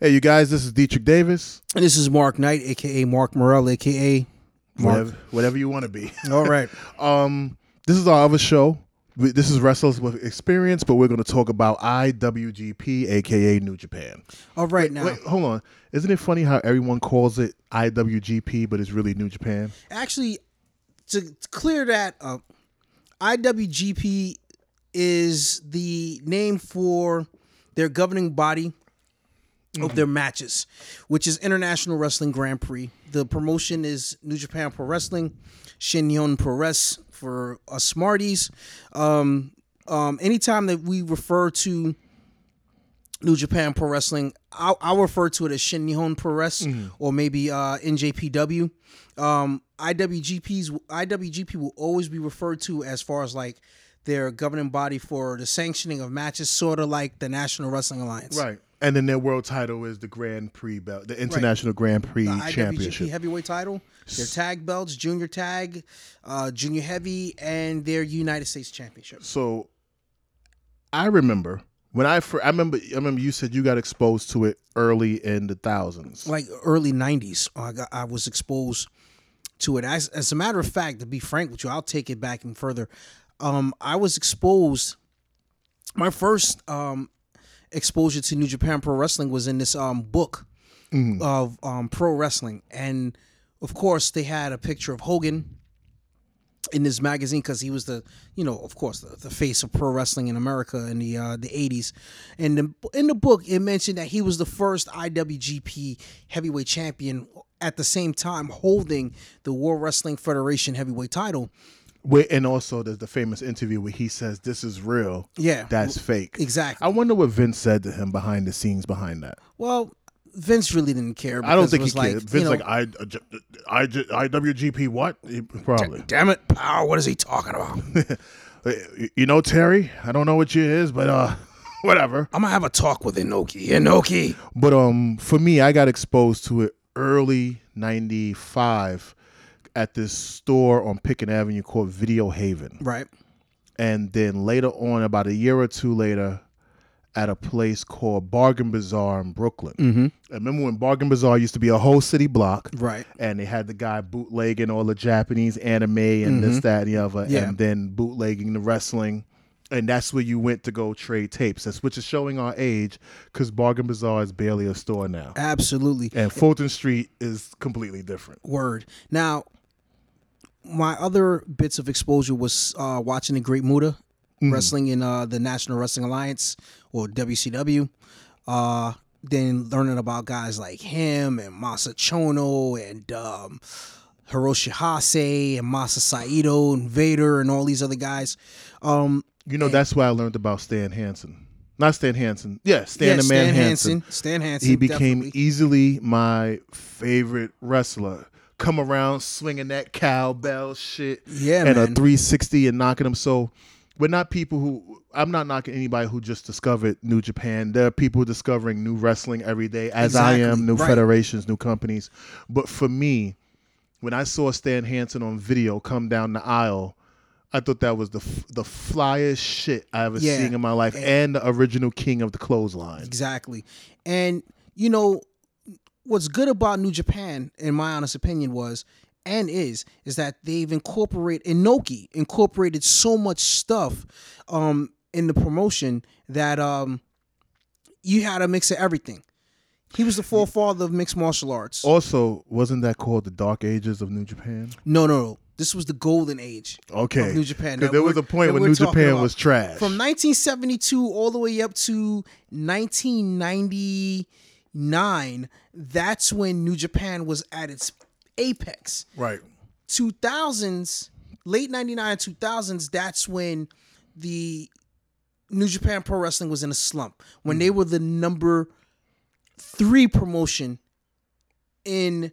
Hey, you guys, this is Dietrich Davis. And this is Mark Knight, aka Mark Morell, aka Mark. Whatever, whatever you want to be. All right. Um, this is our other show. We- This is Wrestlers with Experience, but we're going to talk about IWGP, aka New Japan. All right now. Wait, hold on. Isn't it funny how everyone calls it IWGP, but it's really New Japan? Actually, to to clear that up, IWGP is the name for their governing body of their matches, which is International Wrestling Grand Prix. The promotion is New Japan Pro Wrestling, Shinyon Pro Res for us Smarties. Um, um, anytime that we refer to New Japan Pro Wrestling, I'll, I'll refer to it as Shin Nihon Pro Res or maybe uh, NJPW. Um, IWGP's IWGP will always be referred to as far as like their governing body for the sanctioning of matches, sort of like the National Wrestling Alliance. Right. And then their world title is the Grand Prix belt, the International Grand Prix The IWGP Championship. heavyweight title, their tag belts, junior tag, uh, junior heavy, and their United States Championship. So I remember when I fir- I remember I remember you said you got exposed to it early in the thousands. like early '90s. I got, I was exposed to it. As, as a matter of fact, to be frank with you, I'll take it back even further. Um, I was exposed. My first um, exposure to New Japan Pro Wrestling was in this um, book of um, pro wrestling, and of course, they had a picture of Hogan in this magazine because he was the you know of course the, the face of pro wrestling in America in the uh, the 80s and the, in the book it mentioned that he was the first IWGP heavyweight champion at the same time holding the World Wrestling Federation heavyweight title Wait, and also there's the famous interview where he says this is real. Yeah. That's fake. exactly I wonder what Vince said to him behind the scenes behind that. well Vince really didn't care I don't think he like, cared. you Vince know, like I, I, I, IWGP what? He- Probably. damn it power what is he talking about You know Terry, I don't know what year is, but uh whatever. I'm gonna have a talk with Inoki Inoki But um, for me, I got exposed to it early '95 at this store on Pitkin Avenue called Video Haven, right and then later on, about a year or two later, at a place called Bargain Bazaar in Brooklyn. Mm-hmm. I remember when Bargain Bazaar used to be a whole city block, right and they had the guy bootlegging all the Japanese anime and this, that, and the other, Mm-hmm. Yeah. and then bootlegging the wrestling. And that's where you went to go trade tapes. That's which is showing our age because Bargain Bazaar is barely a store now. absolutely And Fulton Street is completely different. Word. Now, my other bits of exposure was uh, watching the Great Muta wrestling in uh, the National Wrestling Alliance or WCW. Uh, then learning about guys like him and Masa Chono and um, Hiroshi Hase and Masa Saito and Vader and all these other guys. Um, You know, that's why I learned about Stan Hansen. Not Stan Hansen. Yeah, Stan yeah, the Man Stan Hansen. Hansen. Stan Hansen. He became definitely. easily my favorite wrestler. Come around swinging that cowbell shit. Yeah, and a 360 and knocking them. So we're not people who. I'm not knocking anybody who just discovered New Japan. There are people discovering new wrestling every day, as I am. New right. federations, new companies. But for me, when I saw Stan Hansen on video come down the aisle, I thought that was the f- the flyest shit I ever Yeah. seen in my life, and the original king of the clothesline. Exactly. And you know what's good about New Japan, in my honest opinion, was and is is that they've incorporated Inoki incorporated so much stuff um in the promotion that um you had a mix of everything. He was the forefather of mixed martial arts. Also, wasn't that called the Dark Ages of New Japan? No, no, no. This was the golden age Okay, of New Japan. Because there was a point when New Japan about. was trash. From 1972 all the way up to 1999, that's when New Japan was at its apex. right. 2000s, late 99 2000s, that's when the New Japan Pro Wrestling was in a slump. When they mm. were the number three promotion in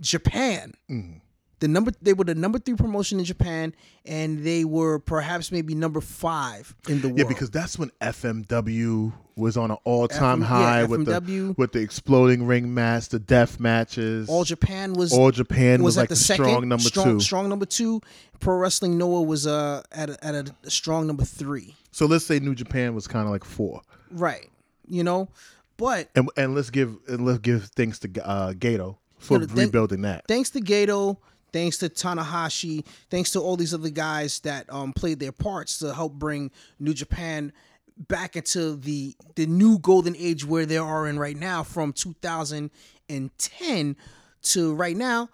Japan. Mm-hmm. The number they were the number three promotion in Japan, and they were perhaps maybe number five in the world. Yeah, because that's when FMW was on an all-time FM high yeah, with the with the exploding ring match, the death matches. All Japan was All Japan was, at like the, the, second strong number strong, two. Strong number two. Pro Wrestling Noah was uh at a, at a strong number three. So let's say New Japan was kind of like four. Right. You know, But And and let's give and let's give thanks to uh, Gedo for You know, thank- rebuilding that. thanks to Gedo, thanks to Tanahashi, thanks to all these other guys that um, played their parts to help bring New Japan back into the the new golden age where they are in right now from 2010 to right now.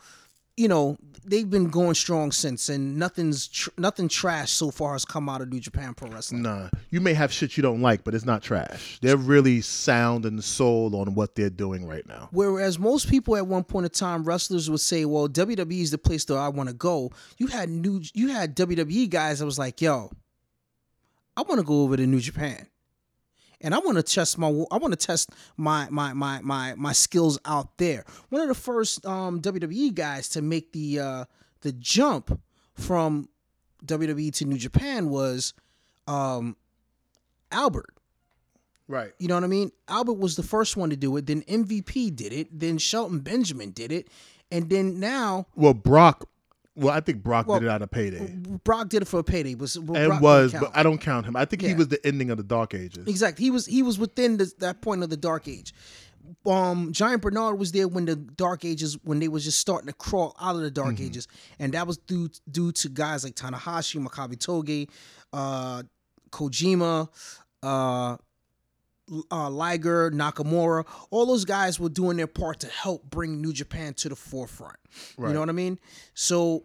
You know they've been going strong since, and nothing's tr- nothing trash so far has come out of New Japan Pro Wrestling. Nah, you may have shit you don't like, but it's not trash. They're really sound and soul on what they're doing right now. Whereas most people at one point in time, wrestlers would say, "Well, WWE is the place that I want to go." You had new, you had WWE guys that was like, "Yo, I want to go over to New Japan, and I want to test my, I want to test my my my my my skills out there." One of the first um, WWE guys to make the uh, the jump from WWE to New Japan was um, Albert. Right. You know what I mean? Albert was the first one to do it. Then MVP did it. Then Shelton Benjamin did it. And then now Well, Brock. Well, I think Brock Well, did it out of payday, Brock did it for a payday. Was well, and Brock was, but. I don't count him. I think he was the ending of the Dark Ages. exactly. He was he was within the, that point of the Dark Age. Um, Giant Bernard was there when the Dark Ages when they was just starting to crawl out of the Dark Mm-hmm. Ages, and that was due due to guys like Tanahashi, Makabe Togi, uh, Kojima, uh, uh, Liger, Nakamura, all those guys were doing their part to help bring New Japan to the forefront. You know what I mean? So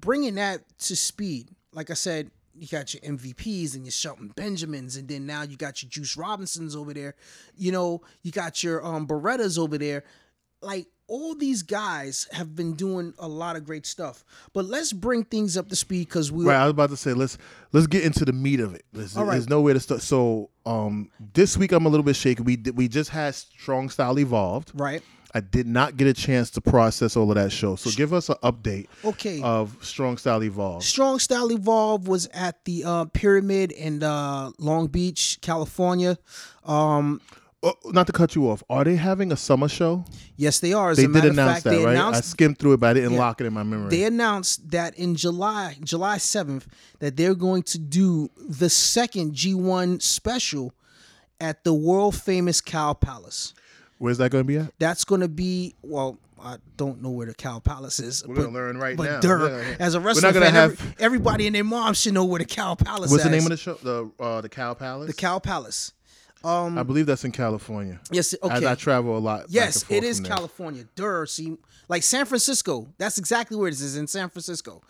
bringing that to speed, like I said, you got your MVPs and your Shelton Benjamins, and then now you got your Juice Robinsons over there. You know, you got your um, Berettas over there. Like all these guys have been doing a lot of great stuff. But let's bring things up to speed because we Right, I was about to say let's let's get into the meat of it. There's, All right. there's nowhere to start. So, um, this week I'm a little bit shaky. We we just had Strong Style Evolved. right. I did not get a chance to process all of that show. So give us an update Okay. of Strong Style Evolved. Strong Style Evolve was at the uh, Pyramid in uh, Long Beach, California. Um, not to cut you off, are they having a summer show? yes, they are. As They did announce fact, that, they right? I skimmed through it, but I didn't Yeah. lock it in my memory. they announced that in July, July seventh, that they're going to do the second G1 special at the world famous Cow Palace. Where's that going to be at? That's going to be well. I don't know where the Cow Palace is. We're but, gonna learn right but now. duh, Yeah, as a We're wrestling fan, have. every- everybody and their mom should know where the Cow Palace is. What's the name of the show? The uh, the Cow Palace. The Cow Palace. Um, I believe that's in California. yes. As Okay. I travel a lot. Yes, it is. California. Durr, see, like San Francisco. That's exactly where it is. It's in San Francisco.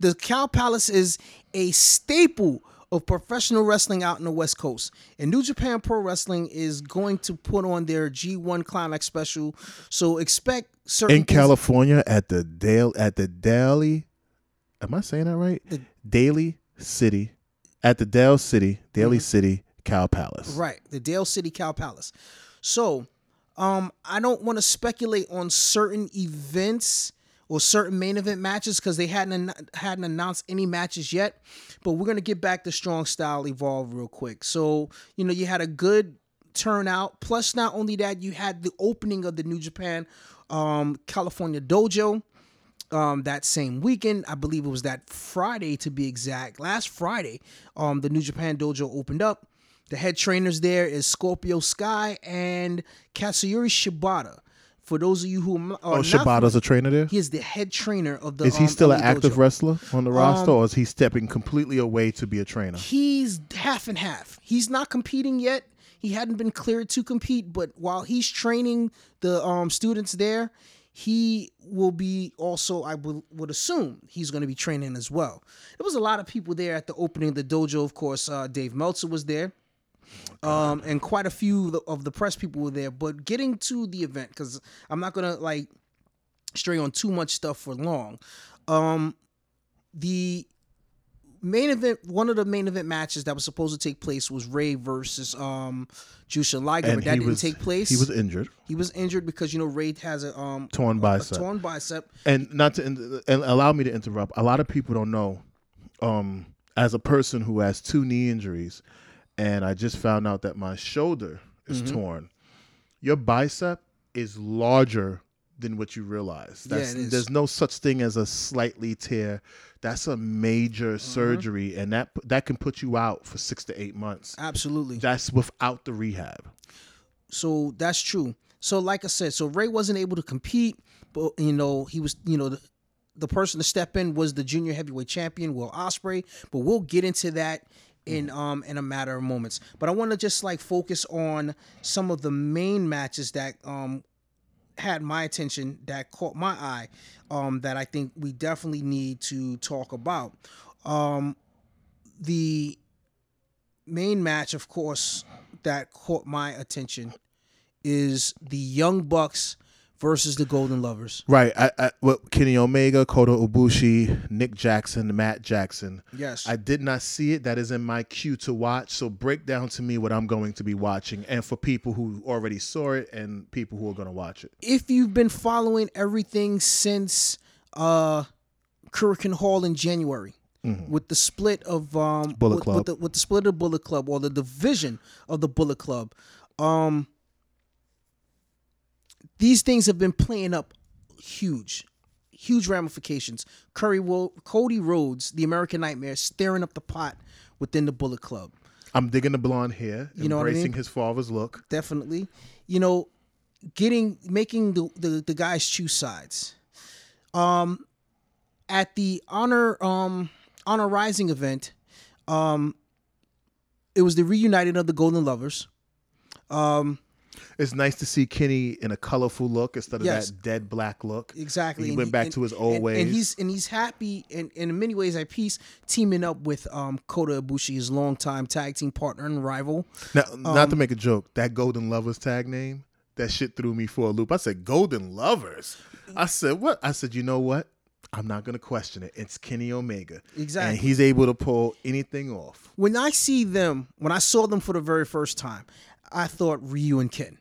The Cow Palace is a staple of professional wrestling out in the West Coast. And New Japan Pro Wrestling is going to put on their G1 Climax special. So expect certain in California at the Dale at the Daly. Am I saying that right? The- Daly City, at the Dale City, Daly City Cow Palace. Right, the Dale City Cow Palace. So, um, I don't want to speculate on certain events or certain main event matches because they hadn't an- hadn't announced any matches yet. But we're gonna get back to Strong Style Evolve real quick. So, you know, you had a good turnout. Plus, not only that, you had the opening of the New Japan um, California Dojo um, that same weekend. I believe it was that Friday to be exact. Last Friday, um, the New Japan Dojo opened up. The head trainers there is Scorpio Sky and Katsuyori Shibata. For those of you who are Oh, not Shibata's a trainer there. he is the head trainer of the. Is he um, still an active Dojo. wrestler on the roster, or is he stepping completely away to be a trainer? He's half and half. He's not competing yet. He hadn't been cleared to compete, but while he's training the um, students there, he will be also, I would, would assume, he's going to be training as well. There was a lot of people there at the opening of the dojo. Of course, uh, Dave Meltzer was there. Um, and quite a few of the- of the press people were there. But getting to the event, because I'm not gonna like stray on too much stuff for long. Um, the main event, one of the main event matches that was supposed to take place was Ray versus um Jushin Liger, but that didn't was take place. He was injured, he was injured because you know Ray has a um torn a bicep. torn bicep. and not to and allow me to interrupt. A lot of people don't know. Um, as a person who has two knee injuries, and I just found out that my shoulder is Mm-hmm. torn. Your bicep is larger than what you realize. Yeah, That's, is. There's no such thing as a slightly tear. That's a major Mm-hmm. surgery, and that that can put you out for six to eight months. Absolutely. That's without the rehab. so that's true. So like I said, so Ray wasn't able to compete, but you know he was you know the, the person to step in was the junior heavyweight champion Will Ospreay, But we'll get into that in um in a matter of moments. But I want to just like focus on some of the main matches that um had my attention that caught my eye um that I think we definitely need to talk about. Um the main match of course that caught my attention is the Young Bucks versus the Golden Lovers. Right. I, I, what Kenny Omega, Kota Ibushi, Nick Jackson, Matt Jackson. Yes. I did not see it. That is in my queue to watch. So break down to me what I'm going to be watching, and for people who already saw it and people who are going to watch it. if you've been following everything since uh Korakuen Hall in January with the split of um Bullet with, Club. with the with the split of Bullet Club or the division of the Bullet Club, um these things have been playing up huge, huge ramifications. Curry Wo- Cody Rhodes, the American Nightmare, staring up the pot within the Bullet Club. I'm digging the blonde hair, You know what I embracing mean? his father's look. definitely. You know, getting making the, the the guys choose sides. Um, at the honor um honor rising event, um, it was the reunited of the Golden Lovers. Um, It's nice to see Kenny in a colorful look instead of Yes. that dead black look. exactly. He and went back and- to his old ways. and he's and he's happy and, in many ways at peace, teaming up with um Kota Ibushi, his longtime tag team partner and rival. Now, not Um, to make a joke, that Golden Lovers tag name, that shit threw me for a loop. I said, Golden Lovers. I said, what? I said, you know what? I'm not going to question it. It's Kenny Omega. Exactly. And he's able to pull anything off. when I see them, when I saw them for the very first time, I thought Ryu and Ken.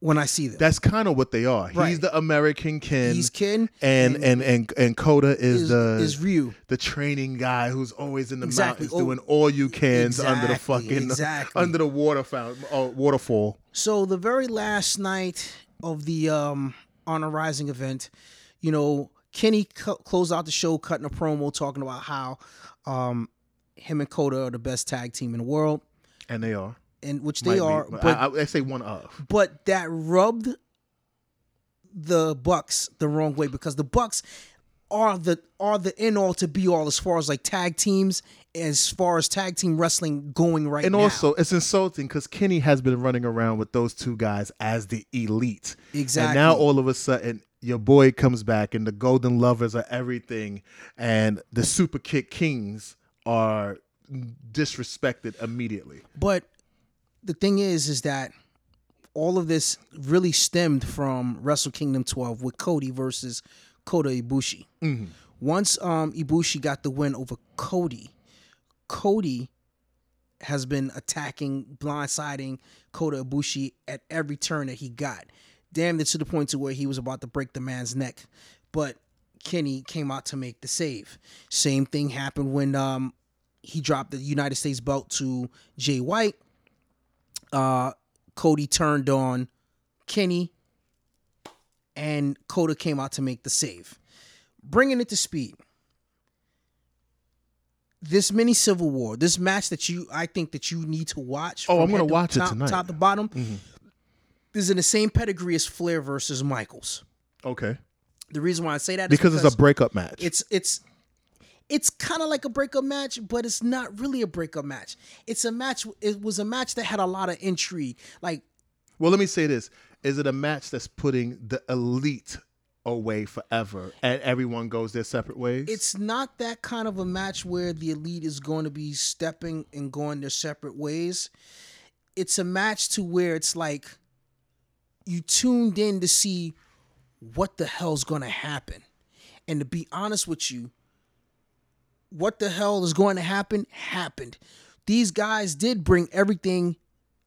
When I see them, That's kind of what they are. He's the American Ken. he's Ken and, and and and Kota is, is, the is Ryu. the training guy who's always in the Exactly. mountains Oh, doing all you cans under the fucking exactly. under the water fountain uh, waterfall. So the very last night of the um, Honor Rising event, you know, Kenny closed out the show, cutting a promo talking about how um, him and Kota are the best tag team in the world, And they are. And which they be. are. I- But I, I say one of. but that rubbed the Bucks the wrong way because the Bucks are the are the end all to be all as far as like tag teams, as far as tag team wrestling going right And now. also, it's insulting because Kenny has been running around with those two guys as the elite. Exactly. And now all of a sudden, your boy comes back, and the Golden Lovers are everything, and the Super Kick Kings are disrespected immediately. But the thing is, is that all of this really stemmed from Wrestle Kingdom 12 with Cody versus Kota Ibushi. Once um, Ibushi got the win over Cody, Cody has been attacking, blindsiding Kota Ibushi at every turn that he got. Damn it to the point to where he was about to break the man's neck. But Kenny came out to make the save. Same thing happened when um, he dropped the United States belt to Jay White. Uh, Cody turned on Kenny, and Kota came out to make the save. Bringing it to speed. This mini Civil War, this match that you, I think that you need to watch. Oh, I'm head to watch it top, tonight. Mm-hmm. Top to bottom. Is in the same pedigree as Flair versus Michaels. Okay. The reason why I say that is Because, it's a breakup match. it's it's it's kind of like a breakup match, but it's not really a breakup match. It's a match. It was a match that had a lot of intrigue. Like well, let me say this: Is it a match that's putting the elite away forever, and everyone goes their separate ways? it's not that kind of a match where the elite is going to be stepping and going their separate ways. It's a match to where it's like you tuned in to see what the hell's going to happen. And to be honest with you, what the hell is going to happen happened. These guys did bring everything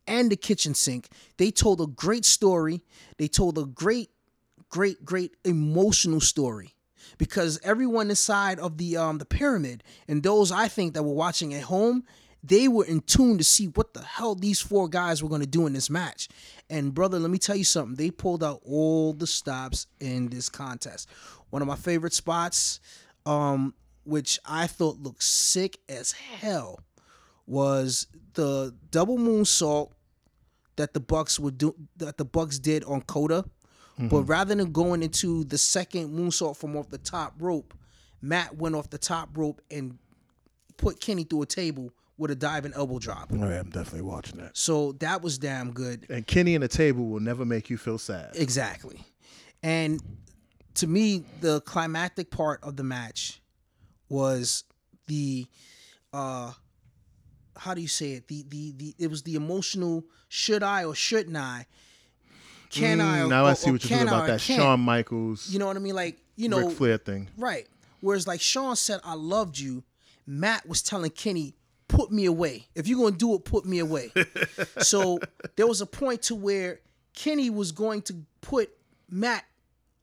and the kitchen sink. They told a great story. They told a great, great, great emotional story because everyone inside of the um the pyramid and those I think that were watching at home, they were in tune to see what the hell these four guys were going to do in this match. And brother, let me tell you something. They pulled out all the stops in this contest. One of my favorite spots, um, which I thought looked sick as hell, was the double moonsault that the Bucks would do that the Bucks did on Kota, but mm-hmm. rather than going into the second moonsault from off the top rope, Matt went off the top rope and put Kenny through a table with a diving elbow drop. Oh, I'm definitely watching that. So that was damn good. And Kenny and the table will never make you feel sad. Exactly. And to me, the climactic part of the match was the uh how do you say it? The the the it was the emotional should I or shouldn't I? Can I? Mm, Or, now I see what you're talking about. That? Shawn Michaels, You know what I mean? Like, you know, Ric Flair thing. right. Whereas like Shawn said, I loved you. Matt was telling Kenny, put me away. If you're gonna do it, put me away. so there was a point to where Kenny was going to put Matt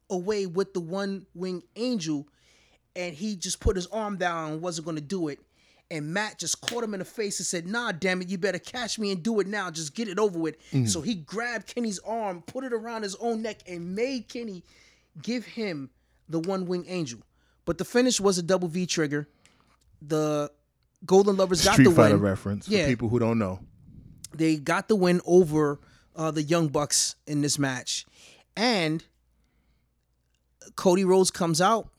away with the one wing angel, and he just put his arm down and wasn't gonna do it. And Matt just caught him in the face and said, Nah, damn it, you better catch me and do it now. Just get it over with. So he grabbed Kenny's arm, put it around his own neck, and made Kenny give him the one wing angel. But the finish was a double V trigger. The Golden Lovers got Street the Fighter win. reference Yeah. for people who don't know. They got the win over uh, the Young Bucks in this match. And Cody Rhodes comes out.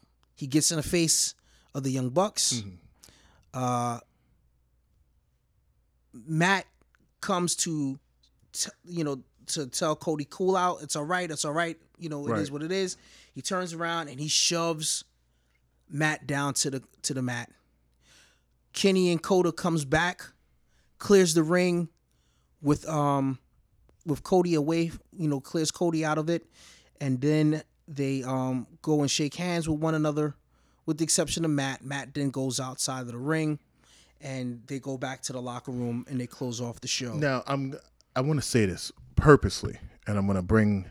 He gets in the face of the Young Bucks. Uh, Matt comes to, t- you know, to tell Cody, cool out. It's all right. It's all right. You know, it is Right. what it is. He turns around and he shoves Matt down to the to the mat. Kenny and Kota comes back, clears the ring with um with Cody away, you know, clears Cody out of it, and then they um go and shake hands with one another, with the exception of Matt. Matt then goes outside of the ring, and they go back to the locker room and they close off the show. Now I'm I want to say this purposely, and I'm going to bring.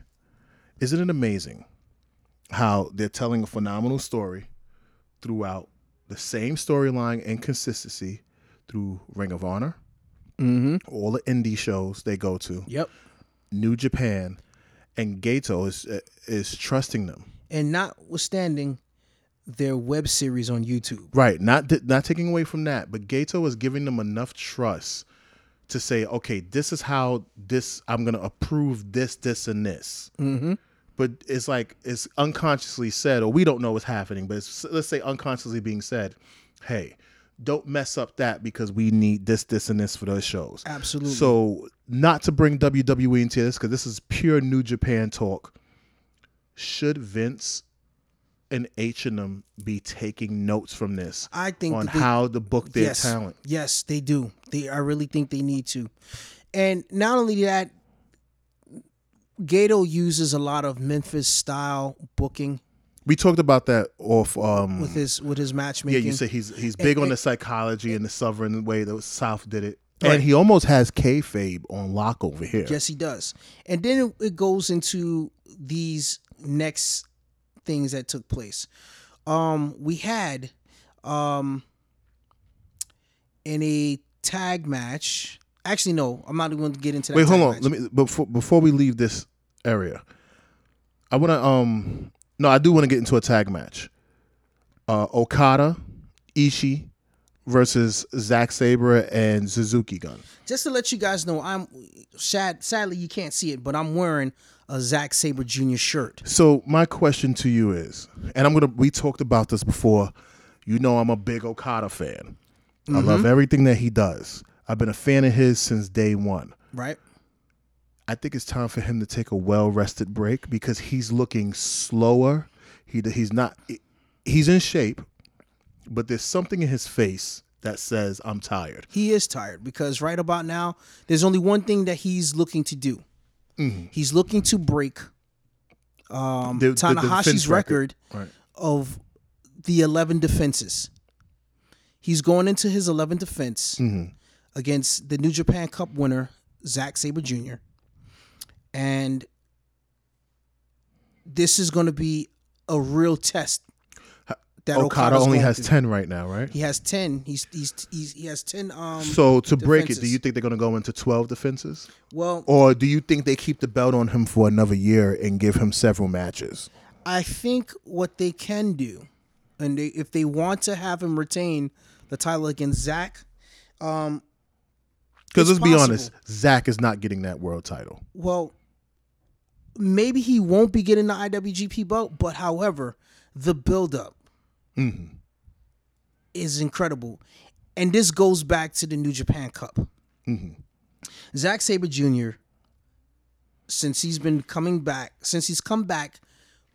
Isn't it amazing how they're telling a phenomenal story throughout the same storyline and consistency through Ring of Honor, Mm-hmm. all the indie shows they go to, Yep. New Japan, and Gedo is is trusting them. And notwithstanding their web series on YouTube. Right, not not taking away from that, but Gedo is giving them enough trust to say, okay, this is how this I'm gonna approve this, this, and this. Mm-hmm. But it's like it's unconsciously said, or we don't know what's happening, but it's, let's say unconsciously being said, hey, don't mess up that because we need this, this, and this for those shows. Absolutely. So, not to bring WWE into this because this is pure New Japan talk. Should Vince and H and M be taking notes from this I think on they- how to book their yes, talent? Yes, they do. They I really think they need to. And not only that, Gedo uses a lot of Memphis style booking We talked about that off. Um, with his with his matchmaking. yeah, you said he's he's big on and- the psychology and the sovereign way that South did it, Right. and he almost has kayfabe on lock over here. Yes, he does. And then it goes into these next things that took place. Um, we had um in a tag match. Actually, no, I'm not even going to get into that. Wait, hold on. match. Let me before before we leave this area. I want to um no, I do want to get into a tag match. Uh Okada, Ishii versus Zack Sabre and Suzuki Gun. Just to let you guys know, I'm sad. Sadly, you can't see it, but I'm wearing a Zack Sabre Jr. shirt. So my question to you is, and I'm gonna we talked about this before. You know I'm a big Okada fan. I love everything that he does. I've been a fan of his since day one. Right? I think it's time for him to take a well rested break because he's looking slower. He he's not he's in shape, but there's something in his face that says I'm tired. He is tired because right about now, there's only one thing that he's looking to do. He's looking to break um, The- the Tanahashi's defense record, record. Right. of the 11 defenses. He's going into his 11th defense against the New Japan Cup winner, Zack Sabre Jr. And this is going to be a real test. That Okada Okada's only has through. ten right now, right? He has 10. He's, he's, he's he has 10 um So to break it, do you think they're going to go into twelve defenses, well, or do you think they keep the belt on him for another year and give him several matches? I think what they can do, and they, if they want to have him retain the title against Zack, um, Because let's be honest, Zack is not getting that world title. Well, maybe he won't be getting the IWGP belt, but however, the buildup Mm-hmm. is incredible. And this goes back to the New Japan Cup. Mhm. Zack Sabre Jr., since he's been coming back, since he's come back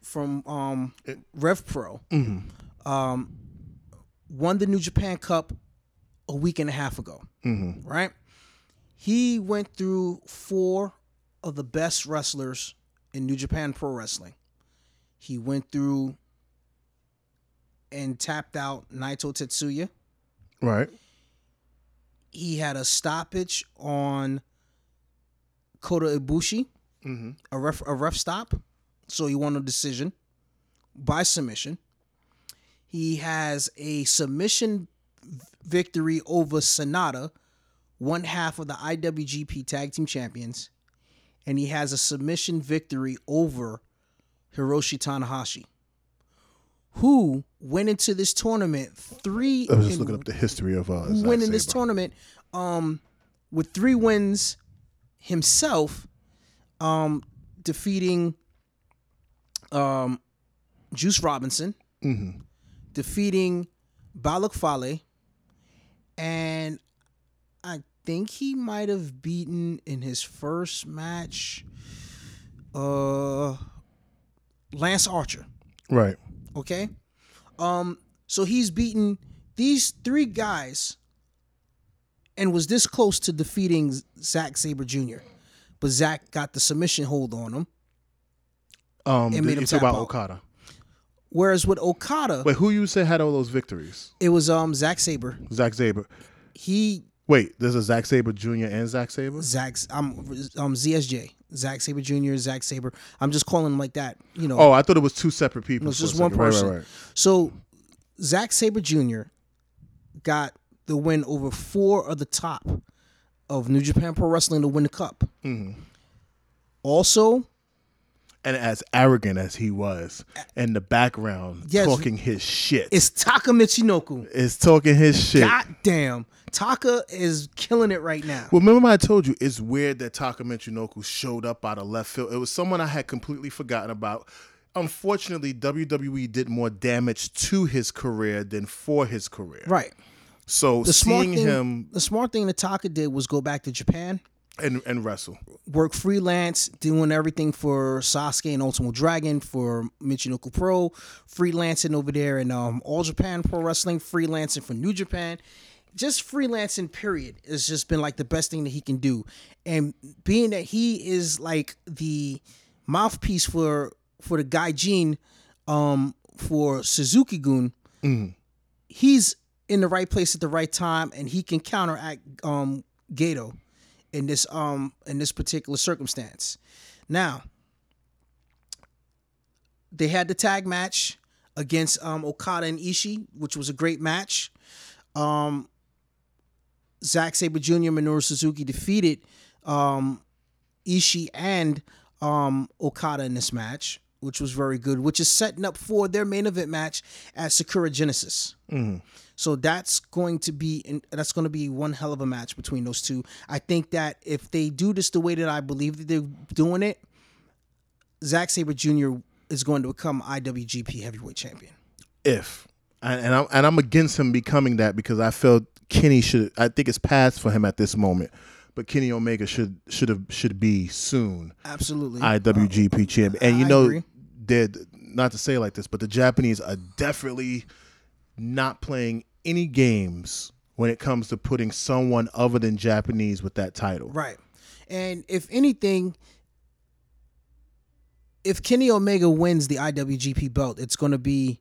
from um, Rev Pro, um, won the New Japan Cup a week and a half ago. Right? He went through four of the best wrestlers in New Japan Pro Wrestling. He went through and tapped out Naito Tetsuya. Right. He had a stoppage on Kota Ibushi, mm-hmm. a ref a ref stop, so he won a decision by submission. He has a submission victory over Sanada, one half of the IWGP Tag Team Champions, and he has a submission victory over Hiroshi Tanahashi, who went into this tournament three. I was just looking up the history of uh, in this tournament um, with three wins himself, um, defeating um, Juice Robinson, Mm-hmm. defeating Bad Luck Fale, and I think he might have beaten in his first match uh, Lance Archer. Right. Okay. Um, so he's beaten these three guys and was this close to defeating Zack Sabre Jr. But Zack got the submission hold on him. Um, did made you him talk tap about out. Okada? Whereas with Okada, Wait, who you said had all those victories? it was um Zack Sabre. Zack Sabre. He Wait, there's a Zack Sabre Jr. and Zack Sabre. Zack's um um ZSJ. Zack Sabre Jr., Zack Sabre. I'm just calling him like that. You know, Oh, I thought it was two separate people. No, it's just one second. Right, person. Right, right, So Zack Sabre Jr. got the win over four of the top of New Japan Pro Wrestling to win the cup. Mm-hmm. Also, And as arrogant as he was in the background, Yes. talking his shit, it's Taka Michinoku. is talking his shit. God damn. Taka is killing it right now. Well, remember I told you it's weird that Taka Michinoku showed up out of left field. It was someone I had completely forgotten about. Unfortunately, WWE did more damage to his career than for his career. Right. So The smart seeing thing him the smart thing that Taka did was go back to Japan, and, and wrestle. work freelance, doing everything for Sasuke and Ultimate Dragon for Michinoku Pro, freelancing over there in um, All Japan Pro Wrestling, freelancing for New Japan. Just freelancing, period, has just been like the best thing that he can do. And being that he is like the mouthpiece for for the Gaijin um, for Suzuki Gun, he's in the right place at the right time, and he can counteract um, Gedo in this um in this particular circumstance. Now, they had the tag match against um Okada and Ishii, which was a great match. Um Zack Sabre Jr. Minoru Suzuki defeated um Ishii and um Okada in this match, which was very good, which is setting up for their main event match at Sakura Genesis. Mm-hmm. So that's going to be that's going to be one hell of a match between those two. I think that if they do this the way that I believe that they're doing it, Zack Sabre Jr. is going to become IWGP Heavyweight Champion. If and, and I'm and I'm against him becoming that because I felt Kenny should. I think it's past for him at this moment, but Kenny Omega should should have should be soon Absolutely. IWGP champion. And you I know, agree. They're not to say like this, but the Japanese are definitely not playing any games when it comes to putting someone other than Japanese with that title. Right. And if anything, if Kenny Omega wins the IWGP belt, it's going to be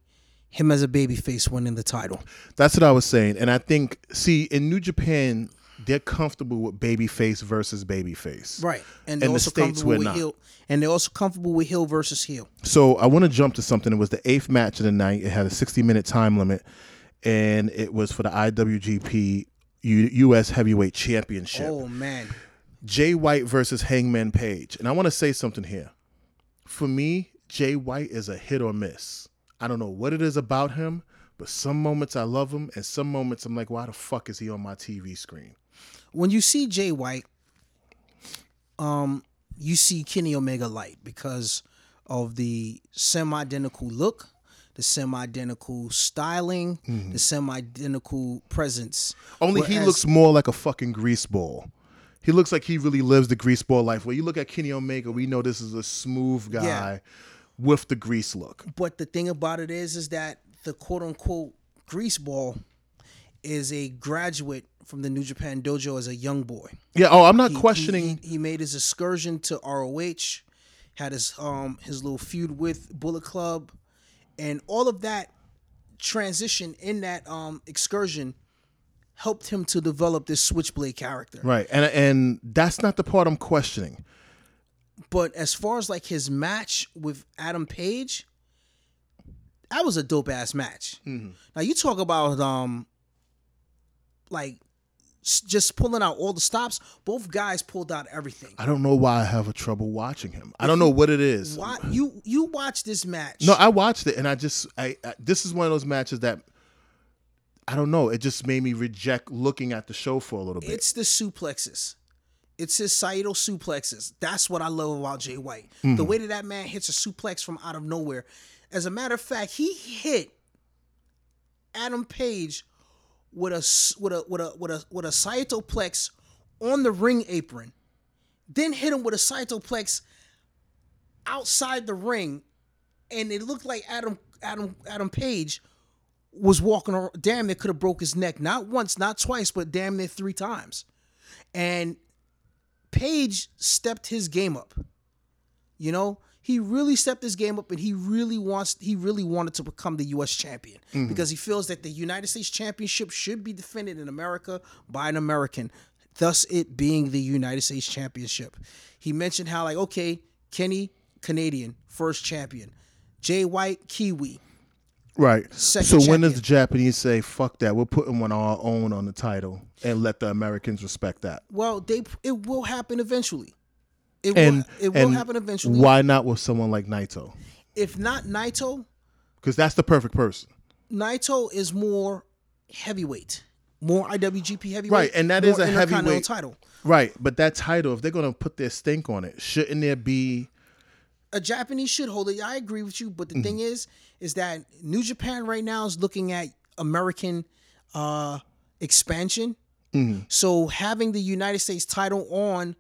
him as a babyface winning the title. That's what I was saying. And I think, see, in New Japan, they're comfortable with babyface versus babyface. Right. And they're the also States, comfortable with not. heel. And they're also comfortable with heel versus heel. So I want to jump to something. It was the eighth match of the night. It had a 60 minute time limit, and it was for the IWGP U- U.S. Heavyweight Championship. Oh man. Jay White versus Hangman Page. And I want to say something here. For me, Jay White is a hit or miss. I don't know what it is about him, but some moments I love him, and some moments I'm like, why the fuck is he on my TV screen? When you see Jay White, um, you see Kenny Omega light because of the semi-identical look, the semi-identical styling, the semi-identical presence. Only he looks more like a fucking grease ball. He looks like he really lives the grease ball life. When you look at Kenny Omega, we know this is a smooth guy Yeah. with the grease look. But the thing about it is, is that the quote unquote greaseball is a graduate from the New Japan Dojo as a young boy. Yeah. Oh, I'm not He- questioning. He, he made his excursion to ROH, had his um his little feud with Bullet Club, and all of that transition in that um excursion helped him to develop this Switchblade character. right. And and that's not the part I'm questioning. But as far as like his match with Adam Page, that was a dope ass match. Now you talk about um, like just pulling out all the stops. Both guys pulled out everything. I don't know why I have a trouble watching him. I don't know what it is. Why you you watch this match? No, I watched it and I just I, I this is one of those matches that I don't know. It just made me reject looking at the show for a little bit. it's the suplexes. It's his Saito suplexes. That's what I love about Jay White. Mm-hmm. The way that that man hits a suplex from out of nowhere. As a matter of fact, he hit Adam Page with a with a with a with a with a Saitoplex on the ring apron, then hit him with a Saitoplex outside the ring, and it looked like Adam Adam Adam Page was walking around. Damn, they could have broke his neck not once, not twice, but damn near three times. And Page stepped his game up. You know, he really stepped his game up, and he really wants. He really wanted to become the U.S. champion mm-hmm. because he feels that the United States Championship should be defended in America by an American, thus it being the United States Championship. He mentioned how like, okay, Kenny Canadian first champion, Jay White Kiwi. Right. Second so when does the Japanese say, "Fuck that"? We're putting one of our own on the title and let the Americans respect that. Well, they it will happen eventually. It And will it will happen eventually. Why not with someone like Naito? If not Naito, Because that's the perfect person. Naito is more heavyweight, more IWGP heavyweight, Right, and that is a heavyweight- title. Right. But that title, if they're gonna put their stink on it, shouldn't there be? A Japanese should hold it. I agree with you, but the thing Mm-hmm. is, is that New Japan right now is looking at American uh, expansion. Mm-hmm. So having the United States title on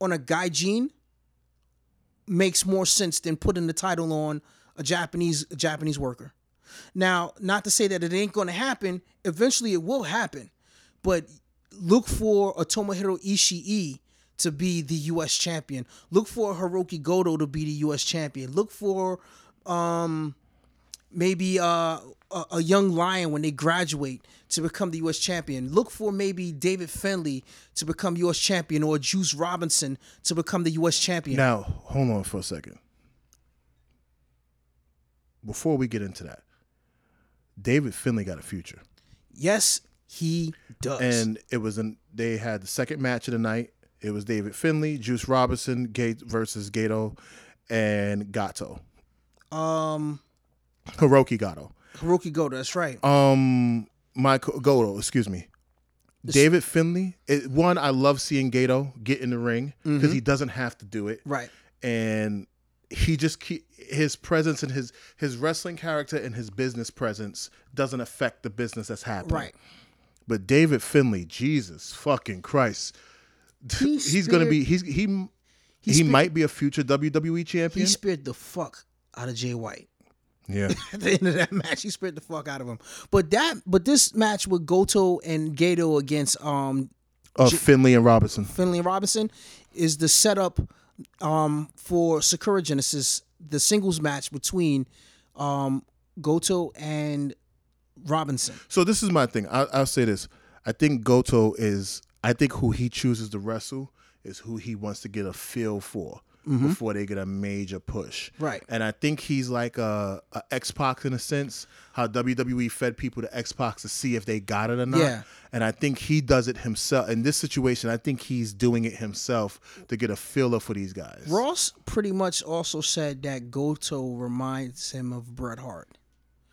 on a gaijin makes more sense than putting the title on a Japanese a Japanese worker. Now, not to say that it ain't going to happen. Eventually, it will happen, but look for a Tomohiro Ishii to be the U.S. champion. Look for Hiroki Goto to be the U.S. champion. Look for um, maybe uh, a, a young lion when they graduate to become the U.S. champion. Look for maybe David Finlay to become U.S. champion or Juice Robinson to become the U.S. champion. Now, hold on for a second. Before we get into that, David Finlay got a future. yes, he does. and it was an they had the second match of the night. It was David Finley, Juice Robinson, Gate versus Gato, and Gato, um, Hiroki Gato. Hiroki Goto. That's right. Um, Michael Goto, excuse me. David Finlay. It, one, I love seeing Gedo get in the ring because he doesn't have to do it, Right. and he just keep, his presence and his his wrestling character and his business presence doesn't affect the business that's happening. Right. But David Finlay, Jesus fucking Christ, He he's gonna be he's he he, speared- might be a future WWE champion. He speared the fuck out of Jay White. Yeah, At the end of that match, he speared the fuck out of him. But that, but this match with Goto and Gedo against um uh, Finlay and Robinson. Finlay and Robinson is the setup um for Sakura Genesis, the singles match between um Goto and Robinson. So this is my thing. I, I'll say this. I think Goto is. I think who he chooses to wrestle is who he wants to get a feel for before they get a major push. Mm-hmm. Right. And I think he's like a, a X Pac in a sense. How WWE fed people to X Pac to see if they got it or not. Yeah. And I think he does it himself. In this situation, I think he's doing it himself to get a feeler for these guys. Ross pretty much also said that Goto reminds him of Bret Hart.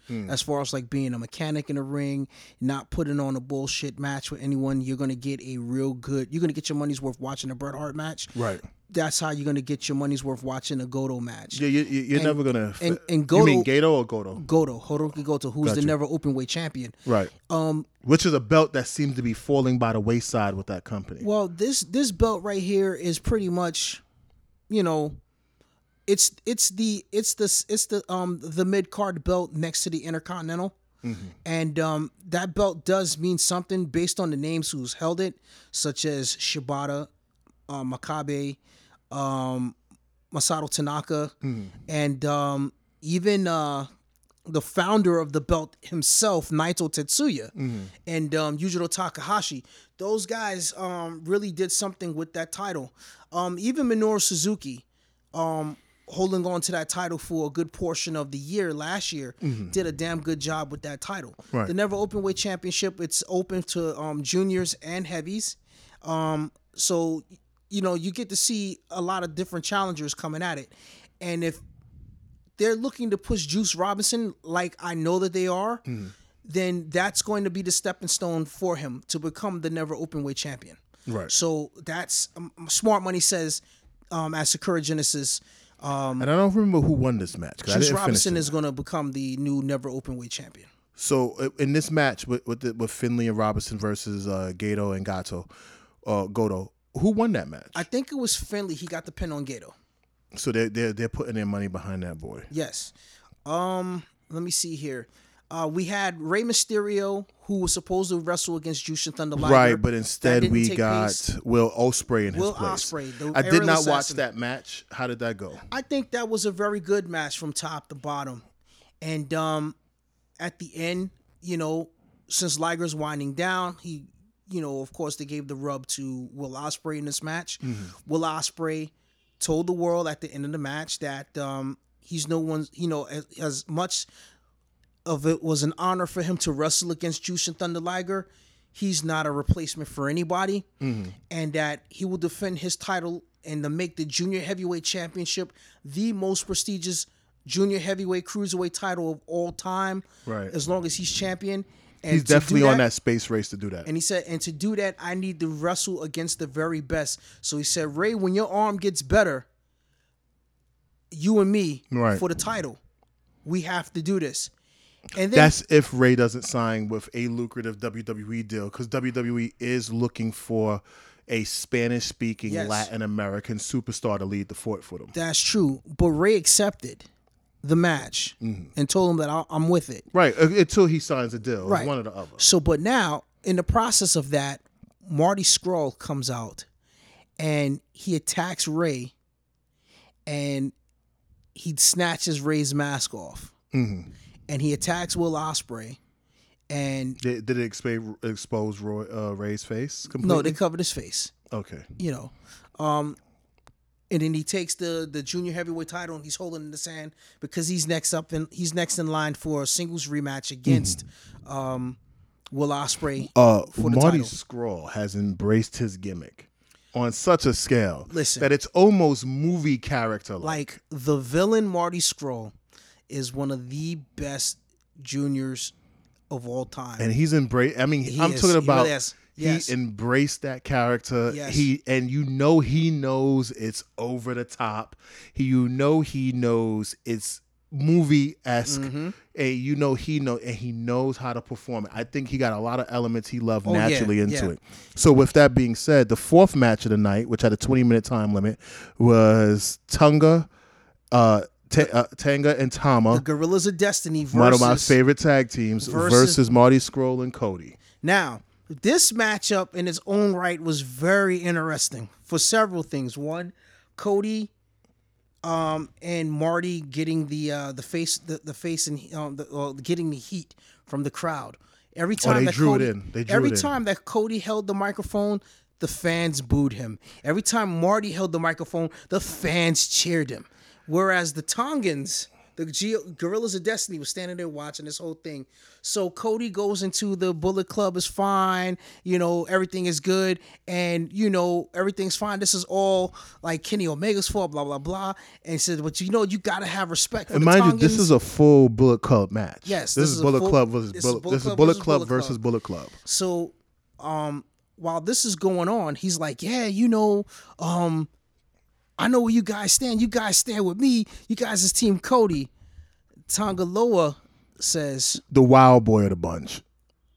As far as like being a mechanic in the ring, not putting on a bullshit match with anyone. You're gonna get a real good. You're gonna get your money's worth watching a Bret Hart match. Right. That's how you're gonna get your money's worth watching a Goto match. Yeah, you, you, you're never gonna. and- and you Goto- mean Gedo or Goto? Goto, Hiroki Goto, who's Gotcha. the never open weight champion. Right. Um, Which is a belt that seems to be falling by the wayside with that company. Well, this this belt right here is pretty much, you know, it's it's the it's the it's the um the mid card belt next to the Intercontinental, and um that belt does mean something based on the names who's held it, such as Shibata, uh, Makabe, um, Masato Tanaka, and um even uh the founder of the belt himself, Naito Tetsuya, and um, Yujiro Takahashi. Those guys um, really did something with that title. Um, even Minoru Suzuki, um, holding on to that title for a good portion of the year last year, did a damn good job with that title. Right. The Never Open Weight Championship, it's open to um, juniors and heavies. Um, so, you know, you get to see a lot of different challengers coming at it. And if they're looking to push Juice Robinson like I know that they are, then that's going to be the stepping stone for him to become the never open weight champion. right. So that's um, smart money says um, as Sakura Genesis, um, and I don't remember who won this match. Juice Robinson is going to become the new never open weight champion. So in this match with with, the, with Finlay and Robinson versus uh, Gato and Gato, uh, Goto, who won that match? I think it was Finlay. He got the pin on Gato. so they're, they're they're putting their money behind that boy. Yes. Um, let me see here. Uh, we had Rey Mysterio, who was supposed to wrestle against Jushin Thunder Liger. Right, but instead we got place. Will Ospreay in his place. Ospreay, I did not watch that match. How did that go? I think that was a very good match from top to bottom. And um at the end, you know, since Liger's winding down, he you know, of course they gave the rub to Will Ospreay in this match. Will Ospreay told the world at the end of the match that um he's no one's, you know, as, as much of it was an honor for him to wrestle against Jushin Thunder Liger. He's not a replacement for anybody, mm-hmm. and that he will defend his title and to make the junior heavyweight championship the most prestigious junior heavyweight cruiserweight title of all time. Right. As long as he's champion. And He's definitely on that space race to do that. And he said, and to do that, I need to wrestle against the very best. So he said, Rey, when your arm gets better, you and me Right. for the title, we have to do this. And then That's if Rey doesn't sign with a lucrative WWE deal because WWE is looking for a Spanish speaking Yes. Latin American superstar to lead the fort for them. That's true. But Rey accepted the match Mm-hmm. and told him that I- I'm with it. Right, uh, until he signs a deal. Right. one or the other. So, but now in the process of that, Marty Scurll comes out and he attacks Rey and he snatches Rey's mask off Mm-hmm. And he attacks Will Ospreay and Did, did it expose Roy, uh, Rey's face completely? no, they covered his face. Okay. you know. Um and then he takes the the junior heavyweight title and he's holding it in the sand because he's next up and he's next in line for a singles rematch against um Will Ospreay. Uh, For the Marty. Scurll has embraced his gimmick on such a scale Listen. that it's almost movie character like. like the villain Marty Scurll is one of the best juniors of all time. and he's embraced. I mean, He I'm is. talking He about really is. Yes. he embraced that character. Yes. He and you know he knows it's over the top. He, you know he knows it's movie esque. Mm-hmm. And you know he know and he knows how to perform it. I think he got a lot of elements he loved Oh, yeah, naturally into yeah. it. So with that being said, the fourth match of the night, which had a 20 minute time limit, was Tunga, uh, Ta- uh, Tanga and Tama. the Gorillas of Destiny versus one of my favorite tag teams versus- versus Marty Scurll and Cody. Now, this matchup in its own right was very interesting for several things. One, Cody um, and Marty getting the uh, the face the, the face and um, the, uh, getting the heat from the crowd. Every time Oh, they that drew it Cody, in. They drew every it in. time that Cody held the microphone, the fans booed him. Every time Marty held the microphone, the fans cheered him. Whereas the Tongans The G- Gorillas of Destiny was standing there watching this whole thing. So Cody goes into the Bullet Club is fine, you know, everything is good, and you know everything's fine. This is all like Kenny Omega's fault, blah blah blah. And he said, but you know you gotta have respect for And mind you, this is a full Bullet Club match. Yes, this, this is is Bullet full- Club versus this is Bullet. Bullet This is Club Bullet versus Club Bullet versus. Bullet Club. So, um, while this is going on, he's like, "Yeah, you know, um, I know where you guys stand. You guys stand with me. You guys is Team Cody." Tanga Loa says, The wild boy of the bunch.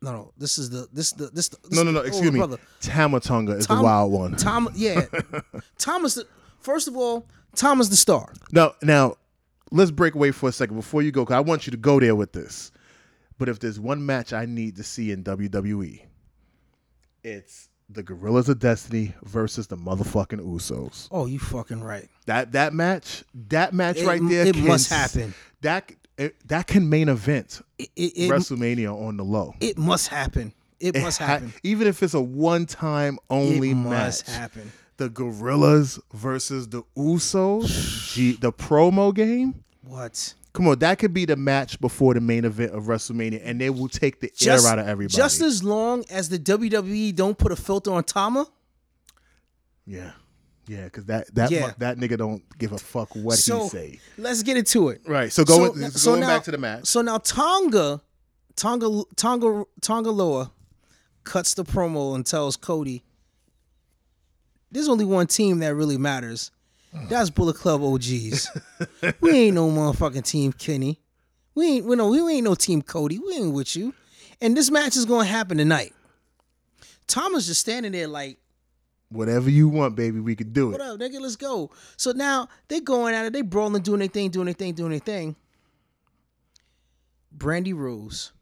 "No, no, this is the this the this. The, this No, no, no. Excuse me. brother. Tama Tonga is Tom- the wild one. Tom, yeah, Thomas. The, first of all, Tom is the star. Now, now, let's break away for a second before you go. Cause I want you to go there with this. But if there's one match I need to see in WWE, it's the Gorillas of Destiny versus the motherfucking Usos. Oh, you fucking right. That that match, that match It- right there, it can must happen. That it, that can main event It WrestleMania on the low. it must happen. It, must ha- happen. even if it's a one time only match. must happen. The Gorillas versus the Usos, the promo game. What? Come on, that could be the match before the main event of WrestleMania, and they will take the Just, air out of everybody. just as long as the WWE don't put a filter on Tama, yeah, yeah, because that that Yeah. that nigga don't give a fuck what so he say. let's get into it. Right. So going So- so so going now- back to the match. So now Tonga, Tonga, Tonga, Tonga Loa cuts the promo and tells Cody, "There's only one team that really matters. That's Bullet Club OGs. we ain't no motherfucking team Kenny. We ain't we no we ain't no team Cody. We ain't with you. And this match is gonna happen tonight." Thomas just standing there like, Whatever you want, baby, we can do what it. up, nigga? Let's go. So now they going at it. They brawling, doing their thing, doing their thing, doing their thing. Brandi Rhodes.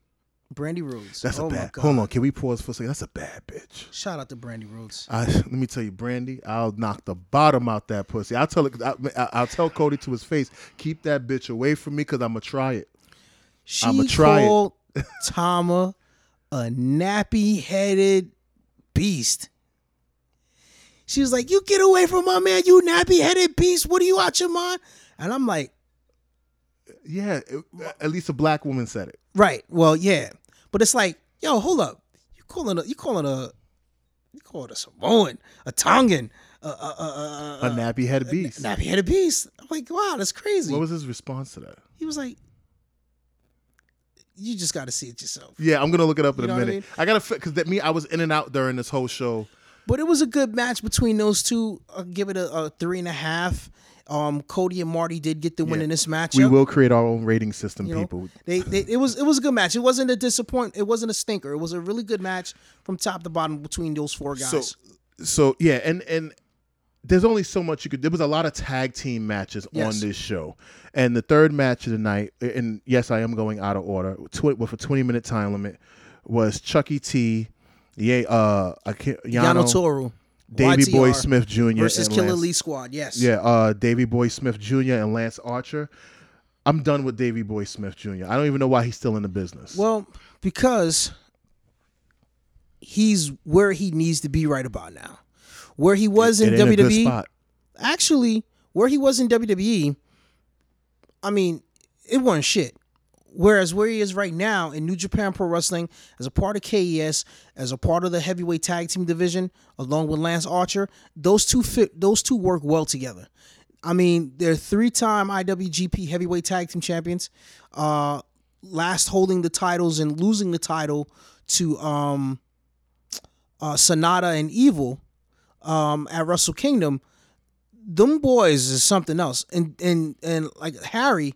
Brandi Rhodes. That's oh a my bad. God. Hold on, can we pause for a second? That's a bad bitch. Shout out to Brandi Rhodes. I, let me tell you, Brandi, I'll knock the bottom out that pussy. I'll tell it. I, I'll tell Cody to his face, keep that bitch away from me, cause I'ma try it. She I'ma try it. called Tama a nappy headed beast. She was like, You get away from my man, you nappy headed beast. What are you out your mind? And I'm like, Yeah, it- at least a black woman said it. Right. Well, yeah. But it's like, yo, hold up. You calling a you calling a you calling a Samoan, a Tongan, a, a, a, a, A nappy head beast. nappy headed beast. I'm like, wow, that's crazy. What was his response to that? he was like, you just got to see it yourself. Yeah, I'm gonna look it up in You a what I minute. mean? I, gotta because that me I was in and out during this whole show. But it was a good match between those two. I'll give it a, a three and a half. Um, Cody and Marty did get the win Yeah. in this match. We will create our own rating system, You know, people. They, they it was it was a good match. It wasn't a disappoint. It wasn't a stinker. It was a really good match from top to bottom between those four guys. So, so yeah, and and there's only so much you could. There was a lot of tag team matches Yes. on this show, and the third match of the night, and yes, I am going out of order tw- with a 20 minute time limit, was Chuckie T, yeah, uh, I can't, Yano Yano, Toru, Davy Boy Smith Jr. versus Killer Lance- Lee Squad. Yes. Yeah, uh, Davy Boy Smith Jr. and Lance Archer. I'm done with Davy Boy Smith Jr. I don't even know why he's still in the business. Well, because he's where he needs to be right about now. Where he was in It a good WWE, actually, where he was in WWE, I mean, it wasn't shit. Whereas where he is right now in New Japan Pro Wrestling, as a part of KES, as a part of the heavyweight tag team division, along with Lance Archer, those two fit. Those two work well together. I mean, they're three-time IWGP Heavyweight Tag Team Champions. Uh, last holding the titles and losing the title to um, uh, Sanada and Evil um, at Wrestle Kingdom. Them boys is something else, and and and like Harry,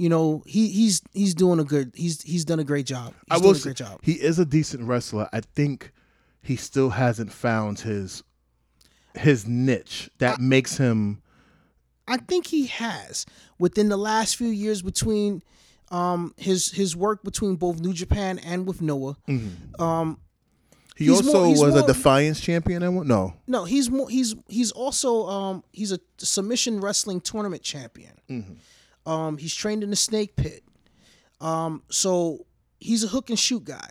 you know, he he's he's doing a good. He's he's done a great job. He's I will doing a say, great job. he is a decent wrestler. I think he still hasn't found his his niche that makes him. I think he has within the last few years between um his his work between both New Japan and with Noah. Um He also more- was a Defiance champion. at one- No, no, he's more he's he's also um he's a submission wrestling tournament champion. Mm-hmm. Um he's trained in the snake pit. Um so he's a hook and shoot guy.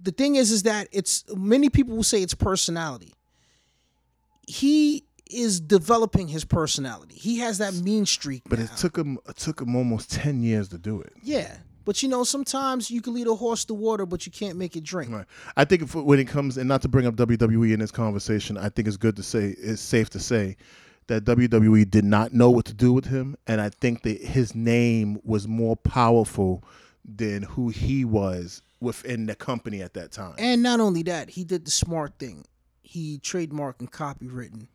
The thing is is that it's many people will say it's personality. He is developing his personality. He has that mean streak. But now. it took him it took him almost ten years to do it. yeah. But you know, sometimes you can lead a horse to water, but you can't make it drink. Right. I think if, when it comes, and not to bring up WWE in this conversation, I think it's good to say, it's safe to say that WWE did not know what to do with him. And I think that his name was more powerful than who he was within the company at that time. And not only that, he did the smart thing. He trademarked and copywritten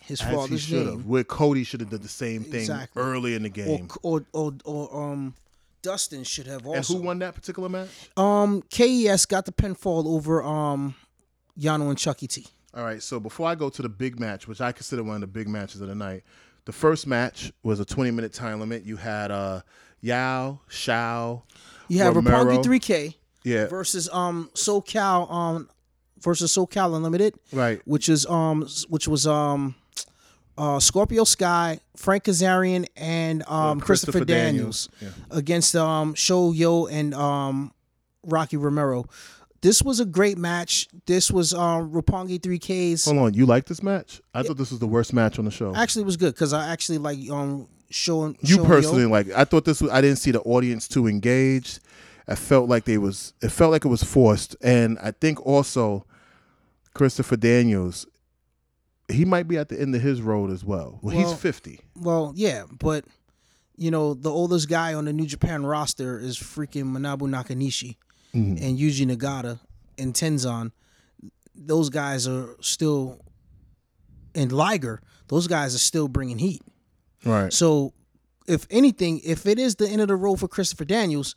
his As father's should have. name. Where Cody should have done the same thing Exactly. early in the Or, game. or, or, or um, Dustin should have also. and who won that particular match? Um, KES got the pinfall over um, Yano and Chuckie T. All right, so before I go to the big match, which I consider one of the big matches of the night, the first match was a 20 minute time limit. You had uh, Yao, Shao, You have Romero. Roppongi 3K yeah, versus um SoCal um versus SoCal Unlimited, right, which is um which was um uh Scorpio Sky, Frank Kazarian, and um Christopher, Christopher Daniels, Daniels, against um Sho Yoh and um Rocky Romero. This was a great match. This was um Roppongi 3K's. Hold on, you like this match? I thought this was the worst match on the show. Actually, it was good because I actually like um showing you Show personally Yo. like? I thought this was. I didn't see the audience too engaged. I felt like they was. It felt like it was forced, and I think also Christopher Daniels. He might be at the end of his road as well. Well, Well, he's fifty. Well, yeah, but you know the oldest guy on the New Japan roster is freaking Manabu Nakanishi Mhm. and Yuji Nagata and Tenzan. Those guys are still, and Liger. Those guys are still bringing heat. Right. So, if anything, if it is the end of the road for Christopher Daniels,